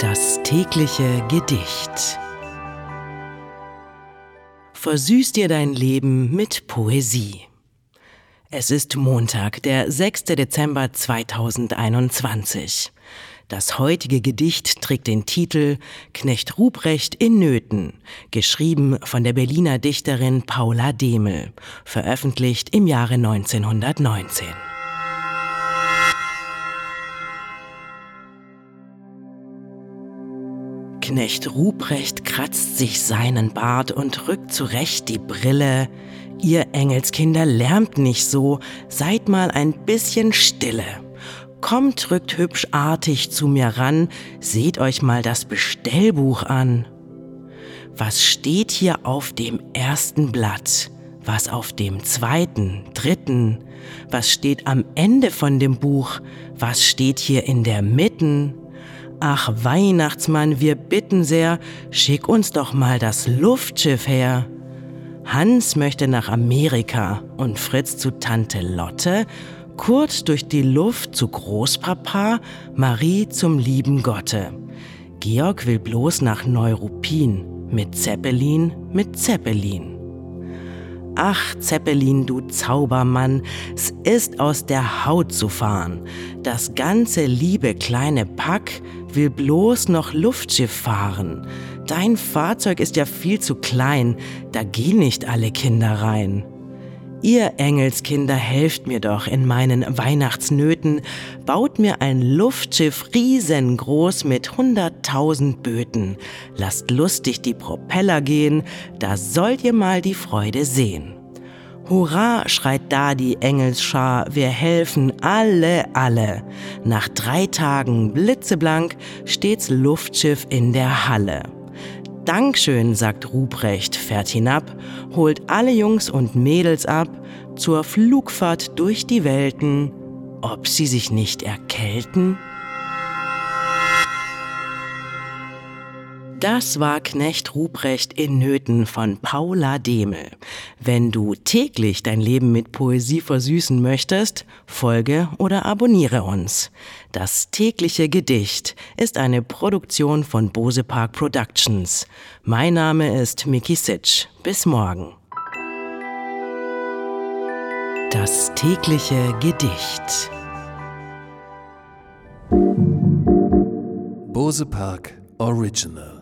Das tägliche Gedicht. Versüß dir dein Leben mit Poesie. Es ist Montag, der 6. Dezember 2021. Das heutige Gedicht trägt den Titel Knecht Ruprecht in Nöten, geschrieben von der Berliner Dichterin Paula Demel, veröffentlicht im Jahre 1919. Knecht Ruprecht kratzt sich seinen Bart und rückt zurecht die Brille. Ihr Engelskinder lärmt nicht so, seid mal ein bisschen stille. Kommt, rückt hübsch artig zu mir ran, seht euch mal das Bestellbuch an. Was steht hier auf dem ersten Blatt? Was auf dem zweiten, dritten? Was steht am Ende von dem Buch? Was steht hier in der Mitten? Ach Weihnachtsmann, wir bitten sehr, schick uns doch mal das Luftschiff her. Hans möchte nach Amerika und Fritz zu Tante Lotte, Kurt durch die Luft zu Großpapa, Marie zum lieben Gotte. Georg will bloß nach Neuruppin, mit Zeppelin, mit Zeppelin. Ach, Zeppelin, du Zaubermann, es ist aus der Haut zu fahren. Das ganze liebe kleine Pack will bloß noch Luftschiff fahren. Dein Fahrzeug ist ja viel zu klein, da gehen nicht alle Kinder rein. Ihr Engelskinder, helft mir doch in meinen Weihnachtsnöten, baut mir ein Luftschiff riesengroß mit hunderttausend Böten. Lasst lustig die Propeller gehen, da sollt ihr mal die Freude sehen. Hurra, schreit da die Engelsschar, wir helfen alle, alle. Nach drei Tagen blitzeblank steht's Luftschiff in der Halle. Dankeschön, sagt Ruprecht, fährt hinab, holt alle Jungs und Mädels ab zur Flugfahrt durch die Welten, ob sie sich nicht erkälten? Das war Knecht Ruprecht in Nöten von Paula Demel. Wenn du täglich dein Leben mit Poesie versüßen möchtest, folge oder abonniere uns. Das tägliche Gedicht ist eine Produktion von Bose Park Productions. Mein Name ist Miki Sitsch. Bis morgen. Das tägliche Gedicht. Bose Park Original